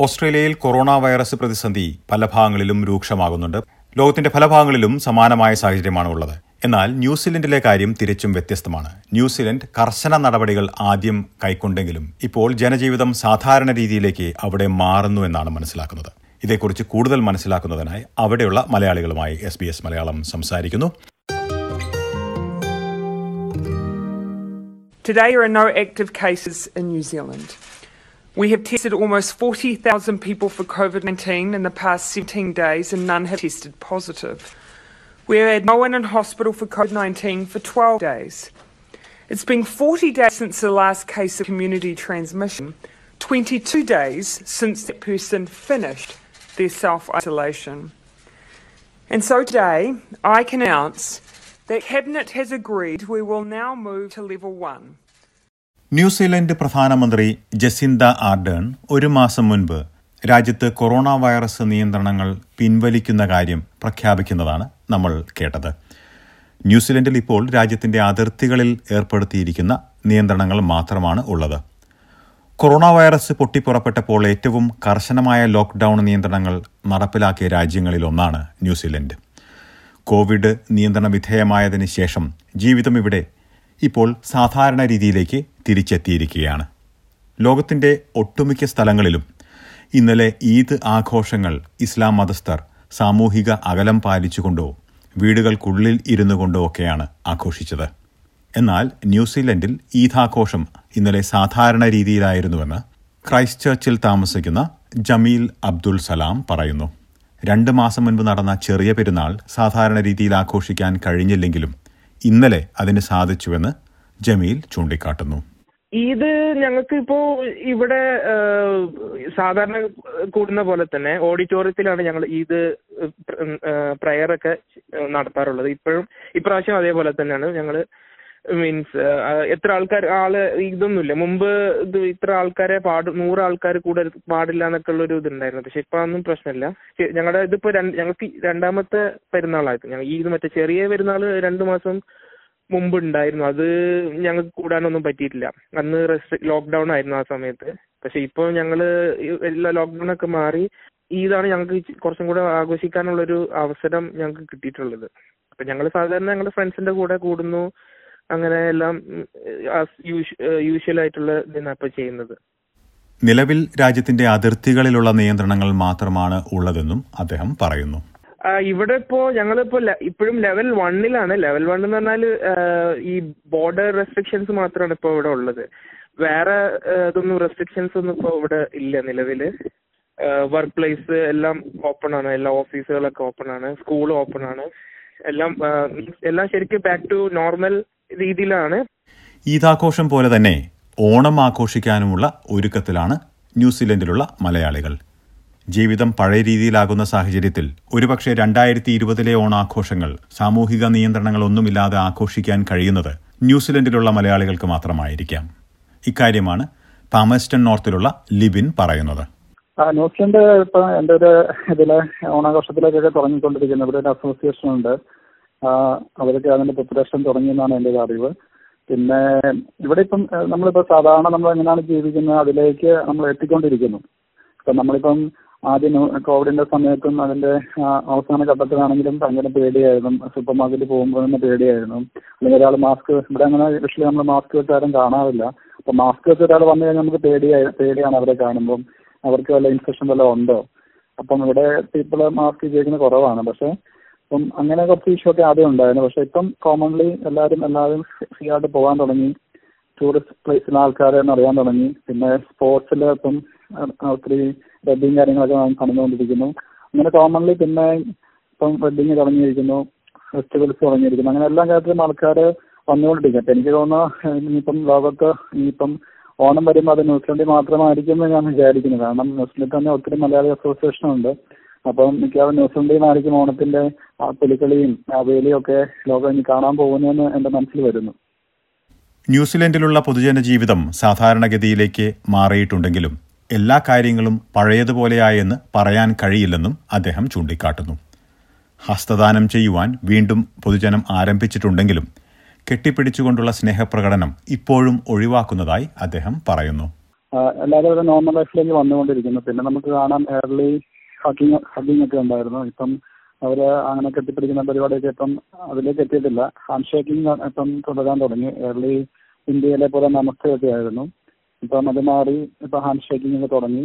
ഓസ്ട്രേലിയയിൽ corona virus പ്രതിസന്ധി പല ഭാഗങ്ങളിലും രൂക്ഷമാകുന്നുണ്ട്. ലോകത്തിന്റെ പല ഭാഗങ്ങളിലും സമാനമായ സാഹചര്യമാണ് ഉള്ളത്. എന്നാൽ ന്യൂസിലൻഡിലെ കാര്യം തിരിച്ചും വ്യത്യസ്തമാണ്. ന്യൂസിലൻഡ് കർശന നടപടികൾ ആദ്യം കൈക്കൊണ്ടെങ്കിലും ഇപ്പോൾ ജനജീവിതം സാധാരണ രീതിയിലേക്ക് അവിടെ മാറുന്നു എന്നാണ് മനസ്സിലാക്കുന്നത്. ഇതേക്കുറിച്ച് കൂടുതൽ മനസ്സിലാക്കുന്നതിനായി അവിടെയുള്ള മലയാളികളുമായി എസ് ബി എസ് മലയാളം സംസാരിക്കുന്നു. Today, there are no active cases in New Zealand. We have tested almost 40,000 people for COVID 19 in the past 17 days, and none have tested positive. We have had no one in hospital for COVID 19 for 12 days. It's been 40 days since the last case of community transmission, 22 days since that person finished their self isolation. And so today, I can announce that Cabinet has agreed we will now move to level one. New Zealand പ്രധാനമന്ത്രി Jacinda Ardern ഒരു മാസം മുൻപ് രാജ്യത്ത് corona virus നിയന്ത്രണങ്ങൾ പിൻവലിക്കുന്ന കാര്യം പ്രഖ്യാപിക്കുന്നതാണ് നമ്മൾ കേട്ടത്. ന്യൂസിലൻഡിൽ ഇപ്പോൾ രാജ്യത്തിന്റെ അതിർത്തികളിൽ ഏർപ്പെടുത്തിയിരിക്കുന്ന നിയന്ത്രണങ്ങൾ മാത്രമാണ് ഉള്ളത്. കൊറോണ വൈറസ് പൊട്ടിപ്പുറപ്പെട്ടപ്പോൾ ഏറ്റവും കർശനമായ ലോക്ക്ഡൌൺ നിയന്ത്രണങ്ങൾ നടപ്പിലാക്കിയ രാജ്യങ്ങളിലൊന്നാണ് ന്യൂസിലൻഡ്. കോവിഡ് നിയന്ത്രണ വിധേയമായതിനു ശേഷം ജീവിതം ഇവിടെ ഇപ്പോൾ സാധാരണ രീതിയിലേക്ക് തിരിച്ചെത്തിയിരിക്കുകയാണ്. ലോകത്തിന്റെ ഒട്ടുമിക്ക സ്ഥലങ്ങളിലും ഇന്നലെ ഈദ് ആഘോഷങ്ങൾ ഇസ്ലാം മതസ്ഥർ സാമൂഹിക അകലം പാലിച്ചുകൊണ്ടോ വീടുകൾക്കുള്ളിൽ ഇരുന്നു കൊണ്ടോ ഒക്കെയാണ് ആഘോഷിച്ചത്. എന്നാൽ ന്യൂസിലൻഡിൽ ഈദാഘോഷം ഇന്നലെ സാധാരണ രീതിയിലായിരുന്നുവെന്ന് ക്രൈസ്റ്റ് ചർച്ചിൽ താമസിക്കുന്ന ജമീൽ അബ്ദുൽ സലാം പറയുന്നു. രണ്ട് മാസം മുൻപ് നടന്ന ചെറിയ പെരുന്നാൾ സാധാരണ രീതിയിൽ ആഘോഷിക്കാൻ കഴിഞ്ഞില്ലെങ്കിലും ഇന്നലെ അതിന് സാധിച്ചുവെന്ന് ജമീൽ ചൂണ്ടിക്കാട്ടുന്നു. ഈദ് ഞങ്ങൾക്ക് ഇപ്പോ ഇവിടെ സാധാരണ കൂടുന്ന പോലെ തന്നെ ഓഡിറ്റോറിയത്തിലാണ് ഞങ്ങൾ ഈദ് പ്രയർ ഒക്കെ നടത്താറുള്ളത്. ഇപ്പോഴും ഇപ്രാവശ്യം അതേപോലെ തന്നെയാണ് ഞങ്ങൾ മീൻസ് എത്ര ആൾക്കാർ ആൾ ഇതൊന്നുമില്ല. മുമ്പ് ഇത് ഇത്ര ആൾക്കാരെ പാട് നൂറ് ആൾക്കാർ കൂടെ പാടില്ല എന്നൊക്കെ ഉള്ള ഒരു ഇതുണ്ടായിരുന്നു. പക്ഷെ ഇപ്പൊ അതൊന്നും പ്രശ്നമില്ല. ഞങ്ങളുടെ ഇതിപ്പോ രണ്ട് ഞങ്ങൾക്ക് രണ്ടാമത്തെ പെരുന്നാളായിരുന്നു. ഞങ്ങൾ ഈദ് മറ്റേ ചെറിയ പെരുന്നാൾ രണ്ടു മാസം മുമ്പ് ഉണ്ടായിരുന്നു അത് ഞങ്ങൾക്ക് കൂടാനൊന്നും പറ്റിയിട്ടില്ല. അന്ന് ലോക്ക്ഡൗൺ ആയിരുന്നു ആ സമയത്ത്. പക്ഷെ ഇപ്പോൾ ഞങ്ങൾ എല്ലാ ലോക്ക്ഡൗൺ ഒക്കെ മാറി ഇതാണ് ഞങ്ങൾക്ക് കുറച്ചും കൂടെ ആഘോഷിക്കാനുള്ളൊരു അവസരം ഞങ്ങൾക്ക് കിട്ടിയിട്ടുള്ളത്. അപ്പൊ ഞങ്ങൾ സാധാരണ ഞങ്ങളുടെ ഫ്രണ്ട്സിന്റെ കൂടെ കൂടുന്നു. അങ്ങനെ എല്ലാം യൂഷ്വൽ ആയിട്ടുള്ള ഇതാണ് ഇപ്പോൾ ചെയ്യുന്നത്. നിലവിൽ രാജ്യത്തിന്റെ അതിർത്തികളിലുള്ള നിയന്ത്രണങ്ങൾ മാത്രമാണ് ഉള്ളതെന്നും അദ്ദേഹം പറയുന്നു. ഇവിടെ ഇപ്പോ ഞങ്ങളിപ്പോ ഇപ്പോ ഇപ്പോഴും ലെവൽ വണ്ണിലാണ്. ലെവൽ വൺ എന്ന് പറഞ്ഞാൽ ഈ ബോർഡർ റെസ്ട്രിക്ഷൻസ് മാത്രമാണ് ഇപ്പൊ ഇവിടെ ഉള്ളത്. വേറെ ഇതൊന്നും റെസ്ട്രിക്ഷൻസ് ഒന്നും ഇപ്പൊ ഇവിടെ ഇല്ല നിലവിൽ. വർക്ക് പ്ലേസ് എല്ലാം ഓപ്പൺ ആണ്. എല്ലാ ഓഫീസുകളൊക്കെ ഓപ്പൺ ആണ്. സ്കൂൾ ഓപ്പൺ ആണ്. എല്ലാം എല്ലാം ശരിക്കും ബാക്ക് ടു നോർമൽ രീതിയിലാണ്. ഈദാഘോഷം പോലെ തന്നെ ഓണം ആഘോഷിക്കാനുമുള്ള ഒരുക്കത്തിലാണ് ന്യൂസിലൻഡിലുള്ള മലയാളികൾ. ജീവിതം പഴയ രീതിയിലാകുന്ന സാഹചര്യത്തിൽ ഒരുപക്ഷെ രണ്ടായിരത്തി ഇരുപതിലെ ഓണാഘോഷങ്ങൾ സാമൂഹിക നിയന്ത്രണങ്ങളൊന്നുമില്ലാതെ ആഘോഷിക്കാൻ കഴിയുന്നത് ന്യൂസിലൻഡിലുള്ള മലയാളികൾക്ക് മാത്രമായിരിക്കാം. ഇക്കാര്യമാണ് താമസ്റ്റൺ നോർത്തിലുള്ള ലിബിൻ പറയുന്നത്. ന്യൂസിലൻഡ് ഇപ്പൊ എന്റെ ഒരു ഇതിലെ ഓണാഘോഷത്തിലേക്കൊക്കെ തുടങ്ങിക്കൊണ്ടിരിക്കുന്നത് ഇവിടെ ഒരു അസോസിയേഷൻ ഉണ്ട് അവരൊക്കെ അതിന്റെ പ്രിപ്പറേഷൻ തുടങ്ങിയെന്നാണ് എന്റെ ഒരു അറിവ്. പിന്നെ ഇവിടെ ഇപ്പം നമ്മളിപ്പോ സാധാരണ നമ്മൾ എങ്ങനെയാണ് ജീവിക്കുന്നത്? അതിലേക്ക് നമ്മൾ എത്തിക്കൊണ്ടിരിക്കുന്നു. ഇപ്പൊ നമ്മളിപ്പം ആദ്യം കോവിഡിന്റെ സമയത്തും അതിന്റെ അവസാന ഘട്ടത്തിലാണെങ്കിലും ഭയങ്കര പേടിയായിരുന്നു. സൂപ്പർ മാർക്കറ്റിൽ പോകുമ്പോൾ തന്നെ പേടിയായിരുന്നു. അല്ലെങ്കിൽ ഒരാൾ മാസ്ക് ഇവിടെ അങ്ങനെ വിഷയം നമ്മൾ മാസ്ക് വെച്ചാലും കാണാറില്ല. അപ്പൊ മാസ്ക് വെച്ച് ഒരാൾ വന്നു കഴിഞ്ഞാൽ നമുക്ക് പേടിയായി പേടിയാണ് അവരെ കാണുമ്പോൾ അവർക്ക് വല്ല ഇൻഫെക്ഷൻ വല്ല ഉണ്ടോ? അപ്പം ഇവിടെ പീപ്പിൾ മാസ്ക് ഉപയോഗിക്കുന്നത് കുറവാണ്. പക്ഷെ അപ്പം അങ്ങനെ കുറച്ച് ഇഷ്യൂ ഒക്കെ ആദ്യം ഉണ്ടായിരുന്നു. പക്ഷെ ഇപ്പം കോമൺലി എല്ലാവരും എല്ലാവരും ഫ്രീ ആയിട്ട് പോകാൻ തുടങ്ങി. ടൂറിസ്റ്റ് പ്ലേസിലെ ആൾക്കാരെ അറിയാൻ തുടങ്ങി. പിന്നെ സ്പോർട്സിൽ ഇപ്പം ഒത്തിരി വെഡിങ് കാര്യങ്ങളൊക്കെ നടന്നുകൊണ്ടിരിക്കുന്നു. അങ്ങനെ കോമൺലി പിന്നെ ഇപ്പം വെഡ്ഡിങ് തുടങ്ങിയിരിക്കുന്നു ഫെസ്റ്റിവൽസ് തുടങ്ങിയിരിക്കുന്നു. അങ്ങനെ എല്ലാ കാര്യത്തിലും ആൾക്കാർ വന്നുകൊണ്ടിരിക്കും അപ്പം എനിക്ക് തോന്നുന്നു ഇനിയിപ്പം ലോകത്ത് ഇനിയിപ്പം ഓണം വരുമ്പോൾ അത് ന്യൂസിലൻഡിൽ മാത്രമായിരിക്കും എന്ന് ഞാൻ വിചാരിക്കുന്നു. കാരണം ന്യൂസിലൻഡിൽ തന്നെ ഒത്തിരി മലയാളി അസോസിയേഷൻ ഉണ്ട്. അപ്പം മിക്കവാറും ന്യൂസിലൻഡിൽ നിന്നായിരിക്കും ഓണത്തിന്റെ ആ പുലിക്കളിയും ആ വേലിയും ഒക്കെ ലോകം ഇനി കാണാൻ പോകുന്നതെന്ന് എന്റെ മനസ്സിൽ വരുന്നു. ന്യൂസിലൻഡിലുള്ള പൊതുജന ജീവിതം സാധാരണഗതിയിലേക്ക് മാറിയിട്ടുണ്ടെങ്കിലും എല്ലാ കാര്യങ്ങളും പഴയതുപോലെയായെന്ന് പറയാൻ കഴിയില്ലെന്നും അദ്ദേഹം ചൂണ്ടിക്കാട്ടുന്നു. ഹസ്തദാനം ചെയ്യുവാൻ വീണ്ടും പൊതുജനം ആരംഭിച്ചിട്ടുണ്ടെങ്കിലും കെട്ടിപ്പിടിച്ചുകൊണ്ടുള്ള സ്നേഹപ്രകടനം ഇപ്പോഴും ഒഴിവാക്കുന്നതായി അദ്ദേഹം പറയുന്നു. എല്ലാവരും നോർമൽ ലൈഫിലേക്ക് വന്നുകൊണ്ടിരിക്കുന്നു. പിന്നെ നമുക്ക് കാണാം എയർലി ഹക്കിങ് ഹക്കിംഗ് ഒക്കെ ഉണ്ടായിരുന്നു. ഇപ്പം അവർ അങ്ങനെ കെട്ടിപ്പിടിക്കുന്ന പരിപാടിയൊക്കെ ഇപ്പം അതിലേക്ക് എത്തിയിട്ടില്ല. ഹാൻഡ് ഷേക്കിംഗ് ഇപ്പം തുടരാൻ തുടങ്ങി. എയർലി ഇന്ത്യയിലെ പോലെ നമസ്തയൊക്കെ ആയിരുന്നു. ഇപ്പം അത് മാറി ഇപ്പൊ ഹാൻഡ് ഒക്കെ തുടങ്ങി.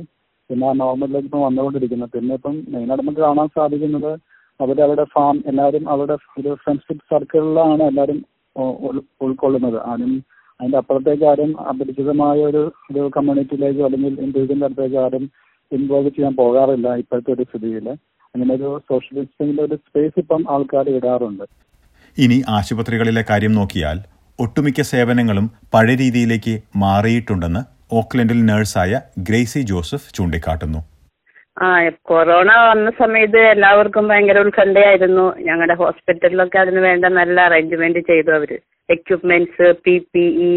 പിന്നെ നോർമലിലേക്ക് ഇപ്പം വന്നുകൊണ്ടിരിക്കുന്നത് പിന്നെ ഇപ്പം മെയിനായിട്ട് നമുക്ക് കാണാൻ സാധിക്കുന്നത് അവർ അവരുടെ ഫാം എല്ലാവരും അവരുടെ ഒരു ഫ്രണ്ട്ഷിപ്പ് സർക്കിളിലാണ് എല്ലാവരും ഉൾക്കൊള്ളുന്നത്. ആരും അതിന്റെ അപ്പുറത്തേക്ക് ആരും അപരിചിതമായ ഒരു ഒരു കമ്മ്യൂണിറ്റിയിലേക്കോ അല്ലെങ്കിൽ ഇൻഡിവിജ്വൽ അടുത്തേക്ക് ആരും ഇൻവോൾവ് ചെയ്യാൻ പോകാറില്ല ഇപ്പോഴത്തെ ഒരു സ്ഥിതിയിൽ അങ്ങനെ ഒരു സോഷ്യൽ ഡിസ്റ്റൻസിന്റെ ഒരു സ്പേസ് ഇപ്പം ആൾക്കാർ ഇടാറുണ്ട്. ഇനി ആശുപത്രികളിലെ കാര്യം നോക്കിയാൽ ഒട്ടുമിക്ക സേവനങ്ങളും പഴയ രീതിയിലേക്ക് മാറിയിട്ടുണ്ടെന്ന് ഓക്ലൻഡിൽ നഴ്സായ ഗ്രേസി ജോസഫ് ചൂണ്ടിക്കാട്ടുന്നു. ആ കൊറോണ വന്ന സമയത്ത് എല്ലാവർക്കും ഭയങ്കര ഉത്കണ്ഠയായിരുന്നു. ഞങ്ങളുടെ ഹോസ്പിറ്റലിലൊക്കെ അതിന് വേണ്ട നല്ല അറേഞ്ച്മെന്റ് ചെയ്തു അവർ. എക്യുപ്മെന്റ്സ് പി പി ഇ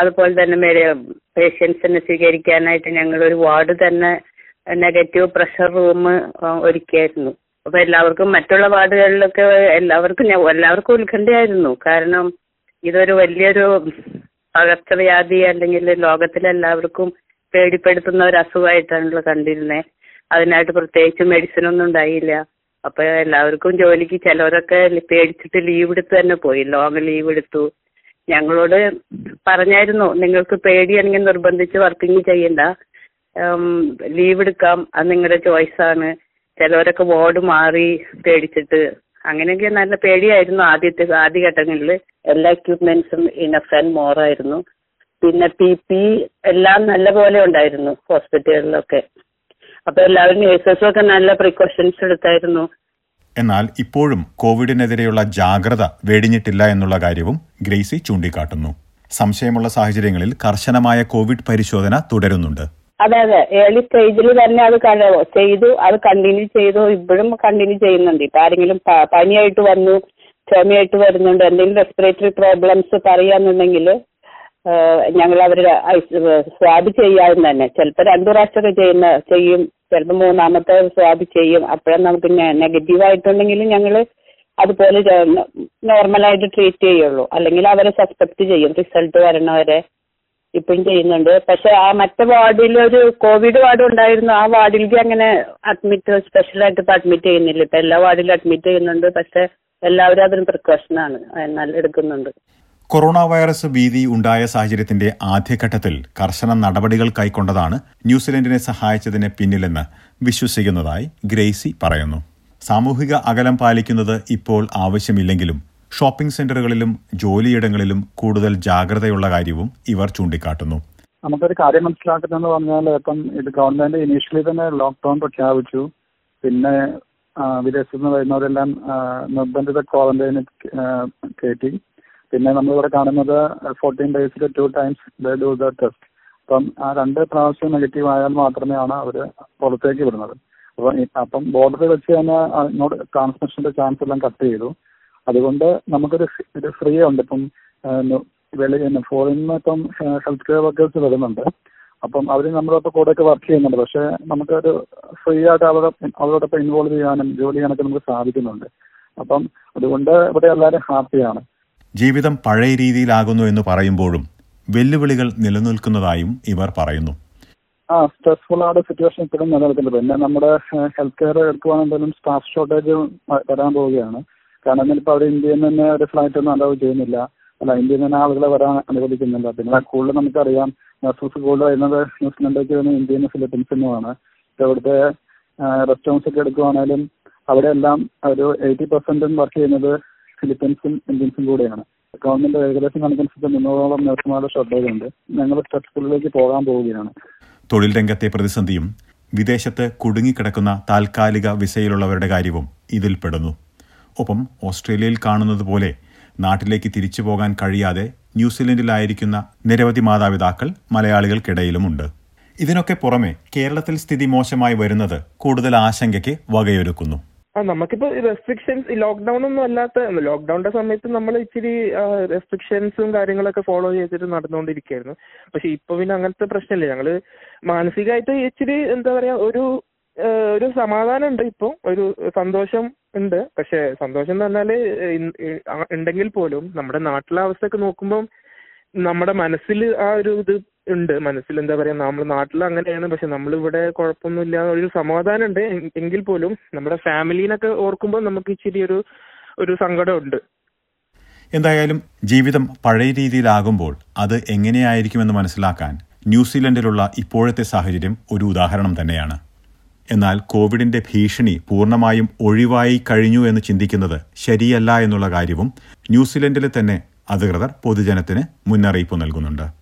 അതുപോലെ തന്നെ പേഷ്യൻസിനെ സ്വീകരിക്കാനായിട്ട് ഞങ്ങൾ ഒരു വാർഡ് തന്നെ നെഗറ്റീവ് പ്രഷർ റൂം ഒരുക്കിയായിരുന്നു. അപ്പൊ എല്ലാവർക്കും മറ്റുള്ള വാർഡുകളിലൊക്കെ എല്ലാവർക്കും എല്ലാവർക്കും ഉത്കണ്ഠയായിരുന്നു. കാരണം ഇതൊരു വലിയൊരു പകർച്ചവ്യാധി അല്ലെങ്കിൽ ലോകത്തിലെല്ലാവർക്കും പേടിപ്പെടുത്തുന്ന ഒരു അസുഖമായിട്ടാണല്ലോ കണ്ടിരുന്നത് അതിനായിട്ട് പ്രത്യേകിച്ച് മെഡിസിൻ ഒന്നും ഉണ്ടായില്ല. അപ്പൊ എല്ലാവർക്കും ജോലിക്ക് ചിലവരൊക്കെ പേടിച്ചിട്ട് ലീവ് എടുത്ത് തന്നെ പോയി. ലോങ് ലീവ് എടുത്തു. ഞങ്ങളോട് പറഞ്ഞായിരുന്നു നിങ്ങൾക്ക് പേടിയാണെങ്കിൽ നിർബന്ധിച്ച് വർക്കിംഗ് ചെയ്യണ്ട. ലീവ് എടുക്കാം. അത് നിങ്ങളുടെ ചോയ്സ് ആണ്. ചിലവരൊക്കെ വാർഡ് മാറി പേടിച്ചിട്ട് അങ്ങനെയൊക്കെ നല്ല പേടിയായിരുന്നു ആദ്യത്തെ ആദ്യ ഘട്ടങ്ങളിൽ എല്ലാ എക്യുപ്മെന്റ്സും ഇനഫ് ആൻഡ് മോർ ആയിരുന്നു. പിന്നെ പി പി എല്ലാം നല്ല പോലെ ഉണ്ടായിരുന്നു ഹോസ്പിറ്റലുകളിലൊക്കെ അപ്പൊ എല്ലാവരും നേഴ്സസും ഒക്കെ നല്ല പ്രിക്കോഷൻസ് എടുത്തായിരുന്നു. എന്നാൽ ഇപ്പോഴും കോവിഡിനെതിരെയുള്ള ജാഗ്രത വേടിഞ്ഞിട്ടില്ല എന്നുള്ള കാര്യവും ഗ്രേസി ചൂണ്ടിക്കാട്ടുന്നു. സംശയമുള്ള സാഹചര്യങ്ങളിൽ കർശനമായ കോവിഡ് പരിശോധന തുടരുന്നുണ്ട്. അതെ അതെ. ഏർലി സ്റ്റേജിൽ തന്നെ അത് ചെയ്തു. അത് കണ്ടിന്യൂ ചെയ്തു. ഇപ്പോഴും കണ്ടിന്യൂ ചെയ്യുന്നുണ്ട്. ഇപ്പൊ ആരെങ്കിലും പനിയായിട്ട് വന്നു ചുമയായിട്ട് വരുന്നുണ്ട് എന്തെങ്കിലും റെസ്പിറേറ്ററി പ്രോബ്ലംസ് പറയാന്നുണ്ടെങ്കിൽ ഞങ്ങൾ അവർ സ്വാബ് ചെയ്യാവുന്ന തന്നെ. ചിലപ്പോൾ രണ്ടു പ്രാവശ്യമൊക്കെ ചെയ്യുന്ന ചെയ്യും. ചിലപ്പോൾ മൂന്നാമത്തെ സ്വാബ് ചെയ്യും. അപ്പോഴും നമുക്ക് നെഗറ്റീവ് ആയിട്ടുണ്ടെങ്കിൽ ഞങ്ങൾ അതുപോലെ നോർമലായിട്ട് ട്രീറ്റ് ചെയ്യുള്ളൂ. അല്ലെങ്കിൽ അവരെ സസ്പെക്ട് ചെയ്യും. റിസൾട്ട് വരണവരെ. ഇപ്പം ചെയ്യുന്നുണ്ട്. പക്ഷെ ആ മറ്റേ വാർഡിൽ ഒരു കോവിഡ് വാർഡ് ഉണ്ടായിരുന്നു. ആ വാർഡിലേക്ക് അങ്ങനെ അഡ്മിറ്റ് സ്പെഷ്യലായിട്ട് ഇപ്പൊ അഡ്മിറ്റ് ചെയ്യുന്നില്ല. ഇപ്പൊ എല്ലാ വാർഡിലും അഡ്മിറ്റ് ചെയ്യുന്നുണ്ട്. പക്ഷെ എല്ലാവരും അതിന് പ്രിക്കോഷനാണ് എന്നാൽ എടുക്കുന്നുണ്ട്. കൊറോണ വൈറസ് ഭീതി ഉണ്ടായ സാഹചര്യത്തിന്റെ ആദ്യഘട്ടത്തിൽ കർശന നടപടികൾ കൈക്കൊണ്ടതാണ് ന്യൂസിലൻഡിനെ സഹായിച്ചതിന് പിന്നിലെന്ന് വിശ്വസിക്കുന്നതായി ഗ്രേസി പറയുന്നു. സാമൂഹിക അകലം പാലിക്കുന്നത് ഇപ്പോൾ ആവശ്യമില്ലെങ്കിലും ഷോപ്പിംഗ് സെന്ററുകളിലും ജോലിയിടങ്ങളിലും കൂടുതൽ ജാഗ്രതയുള്ള കാര്യവും ഇവർ ചൂണ്ടിക്കാട്ടുന്നു. നമുക്കൊരു കാര്യം മനസ്സിലാക്കുന്നതെന്ന് പറഞ്ഞാൽ ഇപ്പം ഇത് ഗവൺമെന്റ് ഇനീഷ്യലി തന്നെ ലോക്ക്ഡൌൺ പ്രഖ്യാപിച്ചു. പിന്നെ വിദേശത്തു നിന്ന് വരുന്നവരെല്ലാം നിർബന്ധിത ക്വാറന്റൈനിൽ കയറ്റി. പിന്നെ നമ്മളിവിടെ കാണുന്നത് ഫോർട്ടീൻ ഡേയ്സിൽ two times the do the test അപ്പം ആ രണ്ട് പ്രാവശ്യം നെഗറ്റീവ് ആയാൽ മാത്രമേ ആണ് അവർ പുറത്തേക്ക് വിടുന്നത്. അപ്പം അപ്പം ബോർഡറിൽ വെച്ച് തന്നെ ട്രാൻസ്മിഷന്റെ ചാൻസ് എല്ലാം കട്ട് ചെയ്തു. അതുകൊണ്ട് നമുക്കൊരു ഒരു ഫ്രീ ഉണ്ട് ഇപ്പം വെളിയിൽ ഫോറിൻ നിന്ന് ഇപ്പം ഹെൽത്ത് കെയർ വർക്കേഴ്സ് വരുന്നുണ്ട്. അപ്പം അവർ നമ്മളൊപ്പം കൂടെയൊക്കെ വർക്ക് ചെയ്യുന്നുണ്ട്. പക്ഷെ നമുക്കൊരു ഫ്രീ ആയിട്ട് അവരുടെ അവരോടൊപ്പം ഇൻവോൾവ് ചെയ്യാനും ജോലി ചെയ്യാനൊക്കെ നമുക്ക് സാധിക്കുന്നുണ്ട്. അപ്പം അതുകൊണ്ട് ഇവിടെ എല്ലാവരും ഹാപ്പിയാണ്. ജീവിതം പഴയ രീതിയിലാകുന്നു എന്ന് പറയുമ്പോഴും വെല്ലുവിളികൾ നിലനിൽക്കുന്നതായും ഇവർ പറയുന്നു. ആ സ്ട്രെസ്ഫുൾ ആയ സിറ്റുവേഷൻ ഇപ്പോഴും നിലനിൽക്കുന്നുണ്ട്. പിന്നെ നമ്മുടെ ഹെൽത്ത് കെയർ എടുക്കുവാണെങ്കിലും സ്റ്റാഫ് ഷോർട്ടേജ് വരാൻ പോവുകയാണ്. കാരണം ഇപ്പോൾ അവിടെ ഇന്ത്യയിൽ തന്നെ ഒരു ഫ്ലൈറ്റ് ഒന്നും അലൗ ചെയ്യുന്നില്ല. അല്ല ഇന്ത്യയിൽ നിന്ന് ആളുകളെ വരാൻ അനുവദിക്കുന്നില്ല. പിന്നെ കൂടുതൽ നമുക്കറിയാം നഴ്സസ് കൂടുതൽ വരുന്നത് ന്യൂസിലൻഡിലേക്ക് വരുന്ന ഇന്ത്യയിൽ നിന്ന് ഫിലിപ്പീൻസിൽ നിന്നുമാണ് അവിടുത്തെ റെസ്റ്റോറൻസ് ഒക്കെ എടുക്കുവാണേലും അവിടെ എല്ലാം ഒരു എയ്റ്റി പെർസെന്റും വർക്ക് ചെയ്യുന്നത് ഫിലിപ്പീൻസും ഇന്ത്യൻസും കൂടെയാണ്. ഗവൺമെന്റ് ഏകദേശം കണക്കനുസരിച്ച് മുന്നൂറോളം നഴ്സുമാരുടെ ശ്രദ്ധയിലുണ്ട്. ഞങ്ങൾ സ്ട്രെസ്ഫുള്ളിലേക്ക് പോകാൻ പോവുകയാണ്. തൊഴിൽ രംഗത്തെ പ്രതിസന്ധിയും വിദേശത്ത് കുടുങ്ങിക്കിടക്കുന്ന താൽക്കാലിക വിസയിലുള്ളവരുടെ കാര്യവും ഇതിൽപ്പെടുന്നു. ഒപ്പം ഓസ്ട്രേലിയയിൽ കാണുന്നത് പോലെ നാട്ടിലേക്ക് തിരിച്ചു പോകാൻ കഴിയാതെ ന്യൂസിലൻഡിലായിരിക്കുന്ന നിരവധി മാതാപിതാക്കൾ മലയാളികൾക്കിടയിലുമുണ്ട്. ഇതിനൊക്കെ പുറമെ കേരളത്തിൽ സ്ഥിതി മോശമായി വരുന്നത് കൂടുതൽ ആശങ്കയ്ക്ക് വകയൊരുക്കുന്നു. ആ നമുക്കിപ്പോ റെസ്ട്രിക്ഷൻസ് ലോക്ക്ഡൌൺ ഒന്നും അല്ലാത്ത ലോക്ക്ഡൌണിന്റെ സമയത്ത് നമ്മൾ ഇച്ചിരി റെസ്ട്രിക്ഷൻസും കാര്യങ്ങളൊക്കെ ഫോളോ ചെയ്തിട്ട് നടന്നുകൊണ്ടിരിക്കുകയായിരുന്നു. പക്ഷെ ഇപ്പൊ പിന്നെ അങ്ങനത്തെ പ്രശ്നമില്ല. ഞങ്ങൾ മാനസികമായിട്ട് ഇച്ചിരി എന്താ പറയാ ഒരു ഒരു സമാധാനം ഉണ്ട് ഇപ്പൊ. ഒരു സന്തോഷം ഉണ്ട്. പക്ഷെ സന്തോഷം എന്ന് പറഞ്ഞാൽ ഇൻ- ഉണ്ടെങ്കിൽ പോലും നമ്മുടെ നാട്ടിലെ അവസ്ഥയൊക്കെ നോക്കുമ്പോൾ നമ്മുടെ മനസ്സിൽ ആ ഒരു ഇത് ഉണ്ട്. മനസ്സിൽ എന്താ പറയാ നമ്മൾ നാട്ടിൽ അങ്ങനെയാണ് പക്ഷെ നമ്മളിവിടെ കുഴപ്പമൊന്നുമില്ല ഒരു സമാധാനം ഉണ്ട്. എങ്കിൽ പോലും നമ്മുടെ ഫാമിലീനൊക്കെ ഓർക്കുമ്പോൾ നമുക്ക് ഇച്ചിരി ഒരു ഒരു സങ്കടമുണ്ട്. എന്തായാലും ജീവിതം പഴയ രീതിയിലാകുമ്പോൾ അത് എങ്ങനെയായിരിക്കുമെന്ന് മനസ്സിലാക്കാൻ ന്യൂസിലൻഡിലുള്ള ഇപ്പോഴത്തെ സാഹചര്യം ഒരു ഉദാഹരണം തന്നെയാണ്. എന്നാൽ കോവിഡിന്റെ ഭീഷണി പൂർണമായും ഒഴിവായി കഴിഞ്ഞു എന്ന് ചിന്തിക്കുന്നത് ശരിയല്ല എന്നുള്ള കാര്യവും ന്യൂസിലൻഡിലെ തന്നെ അധികൃതർ പൊതുജനത്തിന് മുന്നറിയിപ്പ് നൽകുന്നുണ്ട്.